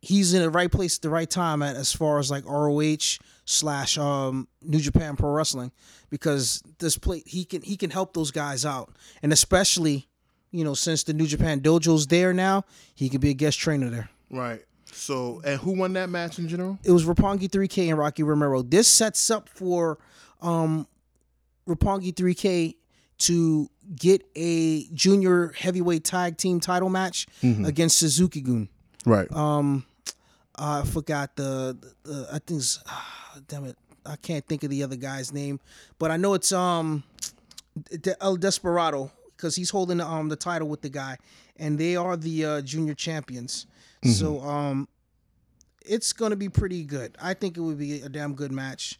he's in the right place at the right time at as far as like ROH slash um, New Japan Pro Wrestling because this play he can he can help those guys out and especially you know since the New Japan Dojo's there now he could be a guest trainer there. Right. So, and who won that match in general? It was Roppongi 3K and Rocky Romero. This sets up for um, Roppongi 3K to get a junior heavyweight tag team title match against Suzuki Gun. Right. Um, I forgot the, the I think it's, ah, damn it, I can't think of the other guy's name, but I know it's um De- El Desperado because he's holding the, um the title with the guy, and they are the uh, junior champions. So um, it's gonna be pretty good. I think it would be a damn good match.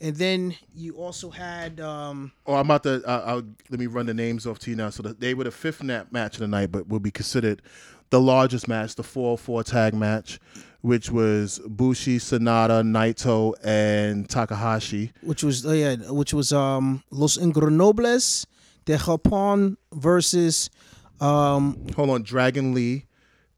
And then you also had um Oh, I'm about to. Uh, I'll let me run the names off to you now. So that they were the fifth nap match of the night, but will be considered the largest match, the 404 tag match, which was Bushi, Sanada, Naito, and Takahashi. which was oh yeah, which was um Los Ingobernables de Japón versus um Hold on, Dragon Lee,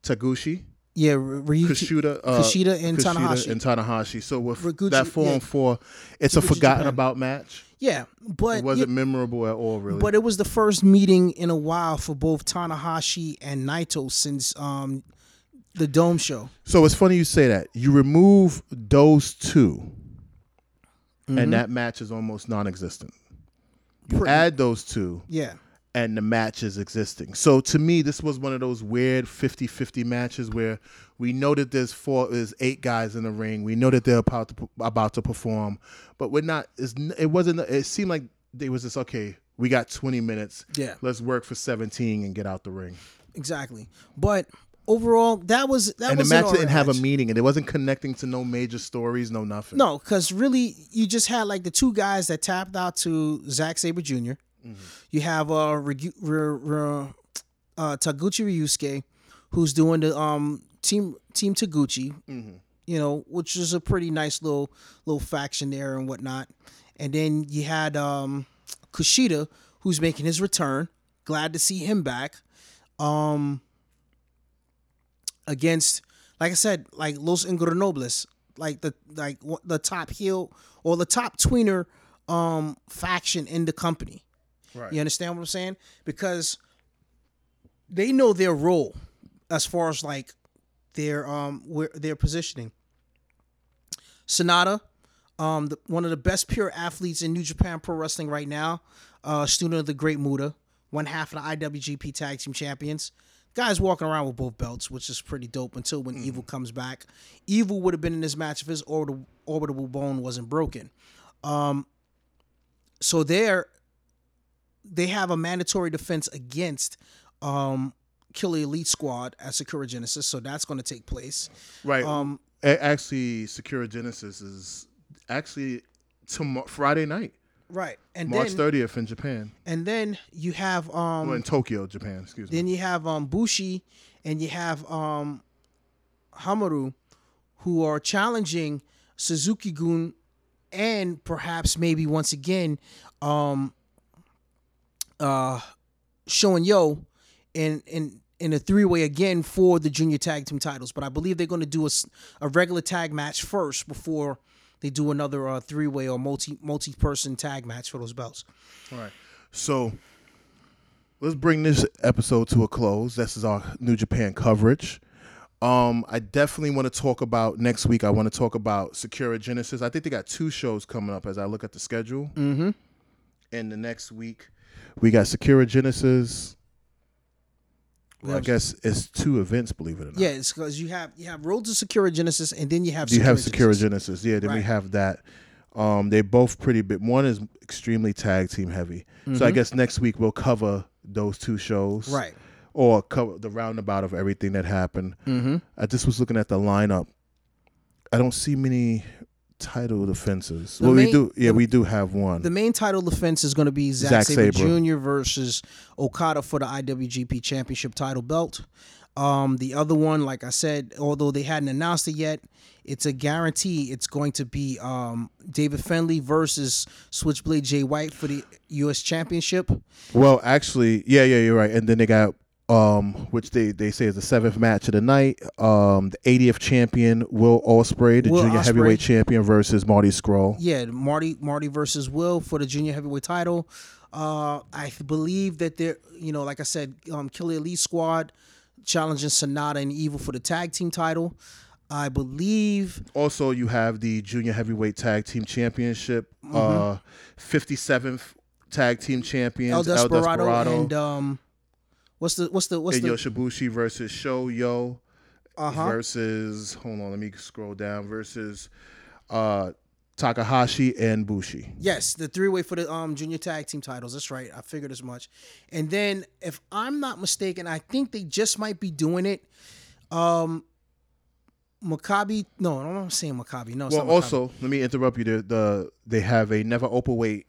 Taguchi, yeah Ryuki Kushida, uh, Kushida and Tanahashi. and Tanahashi. So with Riguchi- that four yeah. on four, it's a forgotten Japan. about match. yeah, but It wasn't memorable at all, really. but it was the first meeting in a while for both Tanahashi and Naito since um the Dome show. So it's funny you say that. You remove those 2 Mm-hmm. and that match is almost non-existent. You Pretty- add those two, Yeah, and the match is existing. So to me, this was one of those weird 50-50 matches where we know that there's four, there's eight guys in the ring. We know that they're about to about to perform, but we're not. It wasn't. It seemed like they was just okay. We got 20 minutes. Yeah. let's work for 17 and get out the ring. exactly. But overall, that was that and the was an match didn't have a meaning, and it wasn't connecting to no major stories, no nothing. No, because really, you just had like the two guys that tapped out to Zack Sabre junior You have uh, Regu- R- R- uh Taguchi Ryusuke, who's doing the um team team Taguchi. You know, which is a pretty nice little little faction there and whatnot. And then you had um Kushida, who's making his return. Glad to see him back. Um against like I said, like Los Ingobernables, like the like the top heel or the top tweener um faction in the company. Right. You understand what I'm saying? Because they know their role as far as like their um where their positioning. Sanada, um, the, one of the best pure athletes in New Japan Pro Wrestling right now, uh, student of the Great Muta, one half of the IWGP Tag Team Champions. Guy's walking around with both belts, which is pretty dope until when Evil comes back. Evil would have been in this match if his orbital, orbital bone wasn't broken. Um, so there, they have a mandatory defense against um, Killer Elite Squad at Sakura Genesis, so that's going to take place. Right. Um, actually, Sakura Genesis is actually tomorrow, Friday night, right, and March then thirtieth in Japan. and then you have um, Well, in Tokyo, Japan. Excuse me. Then you have um Bushi and you have um Hiromu who are challenging Suzuki Gun and perhaps maybe once again um uh Yo in in in a three way again for the junior tag team titles. But I believe they're going to do a, a regular tag match first before they do another uh, three way or multi multi person tag match for those belts. All right. So let's bring this episode to a close. This is our New Japan coverage. Um, I definitely want to talk about next week. I want to talk about Sakura Genesis. I think they got two shows coming up as I look at the schedule. Mm-hmm. And the next week, we got Sakura Genesis. Well, I guess it's two events, believe it or not. Yeah, it's because you have you have Road to Sakura Genesis, and then you have you have Sakura Genesis. Yeah, then we have that. Um, they're both pretty big. One is extremely tag team heavy. So I Mhm. guess next week we'll cover those two shows. Right. Or cover the roundabout of everything that happened. Mm-hmm. I just was looking at the lineup. I don't see many title defenses. Well, main- we do. Yeah, the- we do have one. The main title defense is going to be Zack, Zack Sabre, Sabre. Jr. versus Okada for the IWGP Championship title belt. Um, the other one, like I said, although they hadn't announced it yet, it's a guarantee. It's going to be um, David Finlay versus Switchblade Jay White for the U.S. Championship. well, actually, yeah, yeah, you're right. And then they got um, which they, they say is the seventh match of the night. Um, the 80th champion Will Ospreay, the Will junior Ospreay. heavyweight champion versus Marty Scurll. Yeah, Marty Marty versus Will for the junior heavyweight title. Uh, I believe that they're you know like I said, um, Killer Elite Squad challenging Sanada and Evil for the tag team title. I believe Also, you have the junior heavyweight tag team championship. Uh, 57th tag team champions El Desperado, and um, what's the what's the what's the Yoshibushi versus Sho Yoh uh huh versus hold on, let me scroll down versus uh Takahashi and Bushi. Yes, the three way for the um junior tag team titles. That's right. I figured as much. And then, if I'm not mistaken, I think they just might be doing it. Um, Makabe. No, I'm saying Makabe. No, Well, Makabe. also, let me interrupt you. There, the they have a never open weight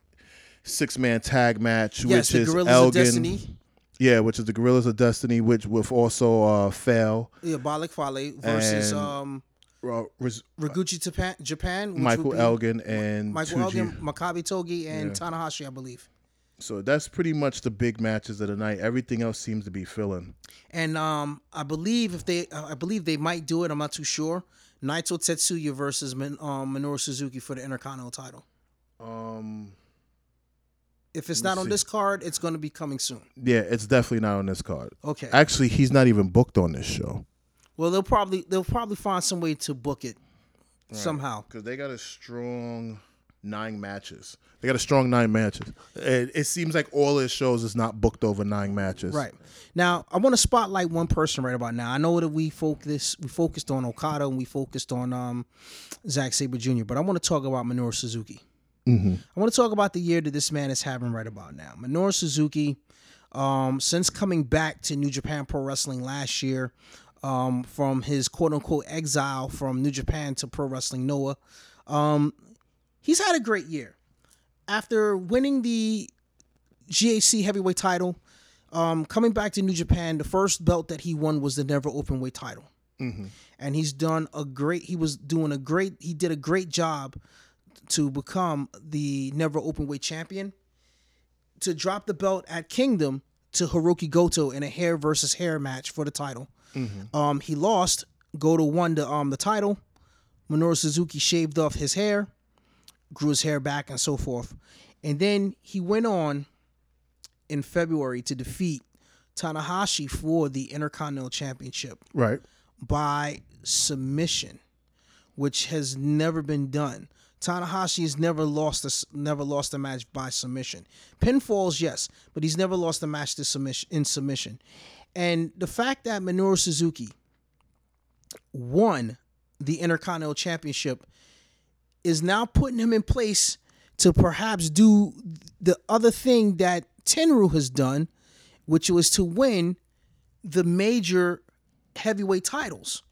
six man tag match, yes, which the is Elgin. Yeah, which is the Gorillas of Destiny, which with also uh Fale, Yeah, Bad Luck Fale versus And- um uh, Taguchi Japan, Japan which Michael would be Elgin, and Michael 2G. Elgin, Makabe Togi, and Yeah. Tanahashi, I believe. So that's pretty much the big matches of the night. Everything else seems to be filling. And um, I believe if they, I believe they might do it. I'm not too sure. Naito Tetsuya versus Min, um, Minoru Suzuki for the Intercontinental title. Um, If it's not on see. this card, it's going to be coming soon. yeah, it's definitely not on this card. Okay. Actually, he's not even booked on this show well, they'll probably they'll probably find some way to book it somehow. because they got a strong nine matches. They got a strong nine matches. It, it seems like all his shows is not booked over nine matches. Right now, I want to spotlight one person right about now. I know that we focus we focused on Okada and we focused on um, Zack Sabre Jr., but I want to talk about Minoru Suzuki. Hmm I want to talk about the year that this man is having right about now. Minoru Suzuki, um, since coming back to New Japan Pro Wrestling last year, um, from his quote unquote exile from New Japan to Pro Wrestling Noah, um, he's had a great year. After winning the GHC heavyweight title, um, coming back to New Japan, the first belt that he won was the Never Openweight title hmm and he's done a great he was doing a great he did a great job to become the never open weight champion to drop the belt at kingdom to hiroki goto in a hair versus hair match for the title. Um he lost. Goto won the um the title. Minoru suzuki shaved off his hair grew his hair back and so forth. And then he went on in february to defeat tanahashi for the intercontinental championship Right. by submission, which has never been done. Tanahashi has never lost a, never lost a match by submission. Pinfalls, yes, but he's never lost a match to submission in submission. And the fact that Minoru Suzuki won the Intercontinental Championship is now putting him in place to perhaps do the other thing that Tenryu has done, which was to win the major heavyweight titles.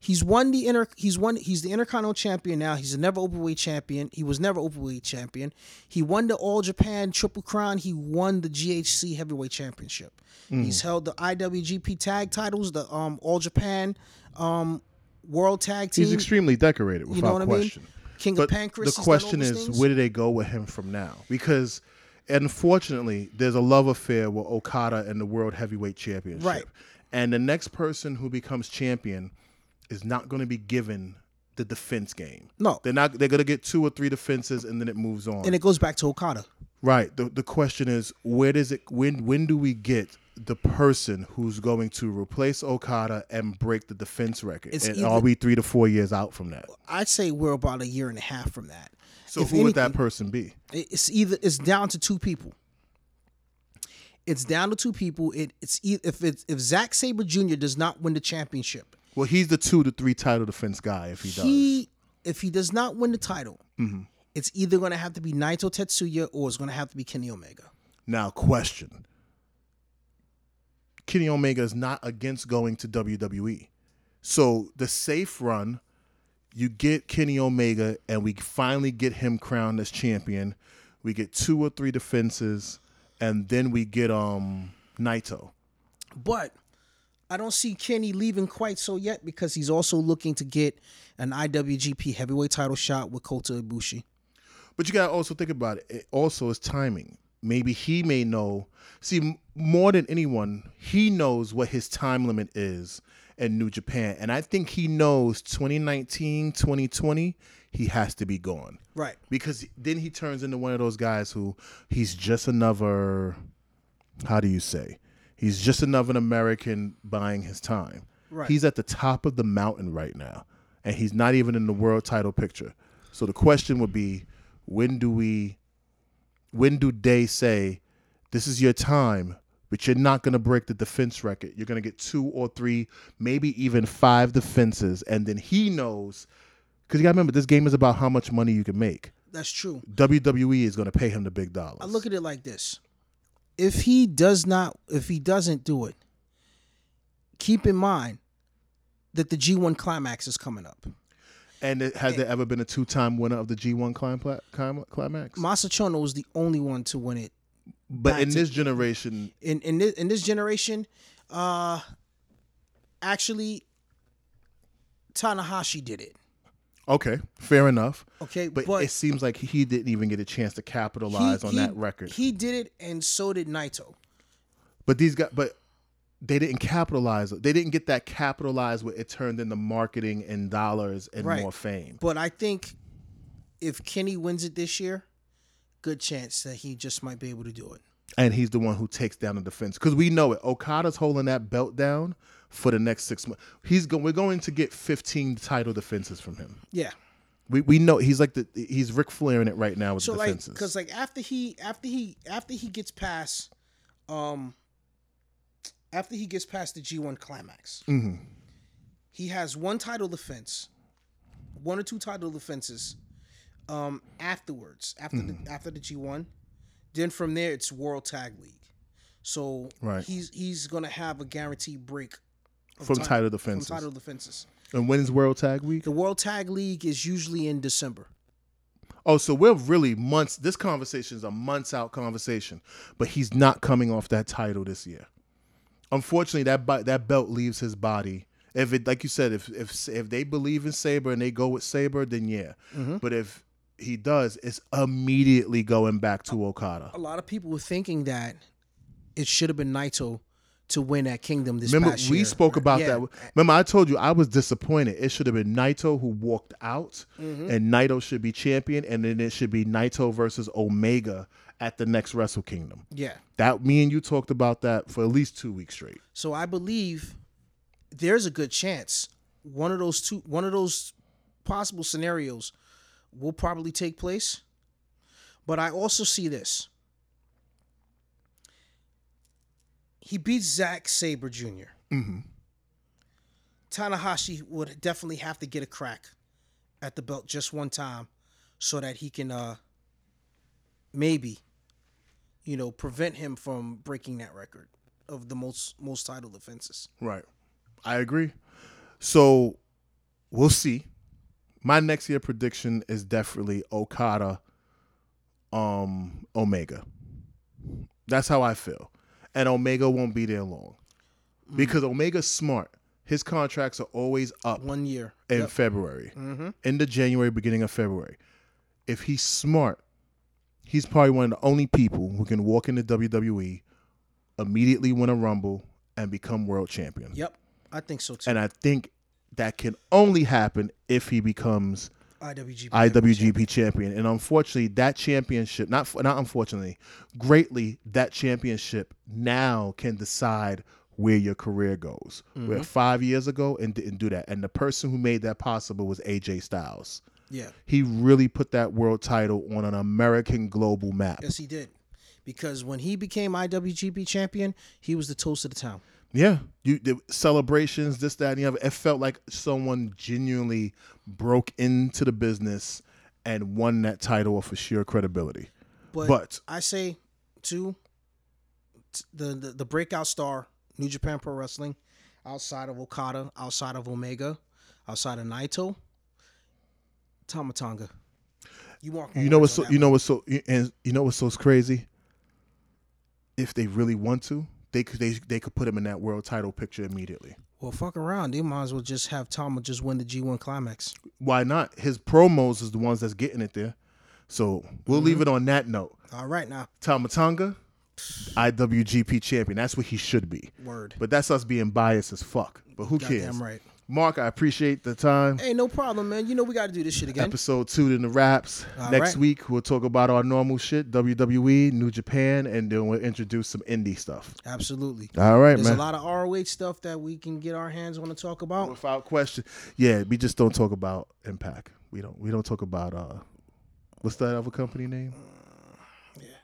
He's won the inter. He's won. He's the Intercontinental Champion now. He's a never openweight champion. He was never openweight champion. He won the All Japan Triple Crown. He won the GHC Heavyweight Championship. He's held the IWGP Tag titles, the um All Japan um World Tag Team. He's extremely decorated, without you know what question. I mean? King But of Pancrase. the he's done all question is, things. where do they go with him from now? Because unfortunately, there's a love affair with Okada and the World Heavyweight Championship. Right. And the next person who becomes champion is not going to be given the defense game. No. They're not. They're going to get two or three defenses, and then it moves on. and it goes back to Okada. Right. The the question is where does it when when do we get the person who's going to replace Okada and break the defense record? It's and either- are we three to four years out from that? I'd say we're about a year and a half from that. So If who would that person be? It's either it's down to two people. It's down to two people. It, it's if it's if Zack Sabre Jr. does not win the championship, Well, he's the two to three title defense guy if he does. he if he does not win the title, Mm-hmm. it's either going to have to be Naito Tetsuya or it's going to have to be Kenny Omega. Now, question: Kenny Omega is not against going to WWE, so the safe run, you get Kenny Omega, and we finally get him crowned as champion. We get two or three defenses, and then we get um Naito. But I don't see Kenny leaving quite so yet because he's also looking to get an IWGP Heavyweight Title shot with Kota Ibushi. But you gotta also think about it. It also is timing. Maybe he may know. See, m- more than anyone, he knows what his time limit is in New Japan, and I think he knows 2019, 2020, he has to be gone Right. because then he turns into one of those guys who he's just another. How do you say? He's just another American buying his time. Right. He's at the top of the mountain right now, and he's not even in the world title picture. So the question would be, when do we, when do they say, this is your time, but you're not going to break the defense record. You're going to get two or three, maybe even five defenses, and then he knows, because you got to remember, this game is about how much money you can make. That's true. WWE is going to pay him the big dollars. I look at it like this: if he does not, if he doesn't do it, keep in mind that the G1 climax is coming up. and it, has there ever been a two-time winner of the G1 clim- pla- climax? Masa Chono was the only one to win it. but in to- this generation, In in this, in this generation, uh, actually, Tanahashi did it. Okay, fair enough. Okay, But, but, it seems like he didn't even get a chance to capitalize on he- that record. He did it, and so did Naito. But these guys, but they didn't capitalize. They didn't get that capitalized where it turned into marketing and dollars and Right. more fame. But I think if Kenny wins it this year, good chance that he just might be able to do it. And he's the one who takes down the defense because we know it. Okada's holding that belt down for the next six months. He's go- We're going to get 15 title defenses from him. Yeah. We we know he's like the he's Ric Flair in it right now with So the like, defenses. because like after he after he after he gets past, um, after he gets past the G one climax, Mhm. he has one title defense, one or two title defenses, um, afterwards after Mm-hmm. the after the G one, then from there it's World Tag League, so Right. he's he's gonna have a guaranteed break From ti- title from defenses. title defenses. and when's World Tag Week? The World Tag League is usually in December. Oh, so we're really months. This conversation is a months out conversation, but he's not coming off that title this year. Unfortunately, that that belt leaves his body. If it, like you said, if if if they believe in Sabre and they go with Sabre, then yeah. Mm-hmm. But if he does, it's immediately going back to Okada. a lot of people were thinking that it should have been Naito to win at Kingdom this Remember, we year. spoke about Yeah. that. Remember, I told you I was disappointed. It should have been Naito who walked out, mm-hmm. and Naito should be champion, and then it should be Naito versus Omega at the next Wrestle Kingdom. Yeah. That me and you talked about that for at least two weeks straight. So I believe there's a good chance one of those two one of those possible scenarios will probably take place. But I also see this. He beats Zack Sabre junior Tanahashi would definitely have to get a crack at the belt just one time so that he can uh maybe you know, prevent him from breaking that record of the most most title defenses. Right. I agree. So we'll see. My next year prediction is definitely Okada um Omega. That's how I feel. And Omega won't be there long. Because Omega's smart. His contracts are always up One year. in Yep. February. Mhm. End of January, beginning of February. If he's smart, he's probably one of the only people who can walk into WWE, immediately win a rumble, and become world champion. Yep. I think so too. And I think that can only happen if he becomes IWGP. IWGP champion. And unfortunately, that championship, not not unfortunately, greatly that championship now can decide where your career goes. Where mm-hmm. five years ago and didn't do that. And the person who made that possible was AJ Styles. Yeah. He really put that world title on an American global map. Yes, he did. Because when he became IWGP champion, he was the toast of the town. Yeah, you the celebrations, this, that, and the other. It felt like someone genuinely broke into the business and won that title for sheer credibility. But, But- I say, too, the, the the breakout star, New Japan Pro Wrestling, outside of Okada, outside of Omega, outside of Naito, Tama Tonga. You want You know what's so, you know what's so and you know what's so crazy? If they really want to, they could they they could put him in that world title picture immediately. Well, fuck around. They might as well just have Tama just win the G1 climax. Why not? His promos is the ones that's getting it there. So we'll leave mm-hmm. it on that note. All right, now. Tama Tonga, IWGP champion. That's what he should be. Word. But that's us being biased as fuck. But who cares? Goddamn right. Mark, I appreciate the time. Hey, no problem, man. You know we got to do this shit again. Episode two in the wraps. All Next right. week we'll talk about our normal shit, WWE, New Japan, and then we'll introduce some indie stuff. Absolutely. All right, There's man. a lot of ROH stuff that we can get our hands on to talk about. Without question. Yeah, we just don't talk about Impact. We don't we don't talk about uh what's that other company name?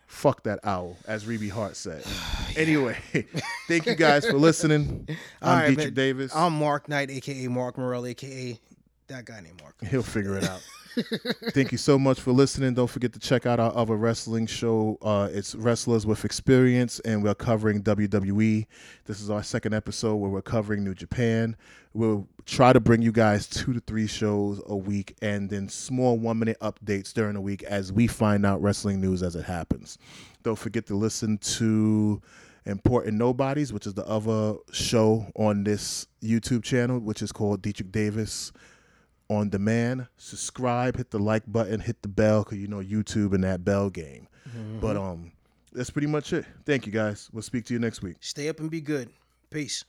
Fuck that owl, as Reby Hart said. Anyway, thank you guys for listening. I'm right, Dietrich man. Davis. I'm Mark Knight, aka Mark Morell, aka that guy named Mark. He'll figure it out. Thank you so much for listening. Don't forget to check out our other wrestling show. Uh, it's Wrestlers with Experience, and we're covering WWE. This is our second episode where we're covering New Japan. We'll try to bring you guys two to three shows a week and then small one minute updates during the week as we find out wrestling news as it happens. Don't forget to listen to Important Nobodies, which is the other show on this YouTube channel, which is called Dietrich Davis on demand. Subscribe, hit the like button, hit the bell because you know YouTube and that bell game. But um, that's pretty much it. Thank you guys. We'll speak to you next week. Stay up and be good. Peace.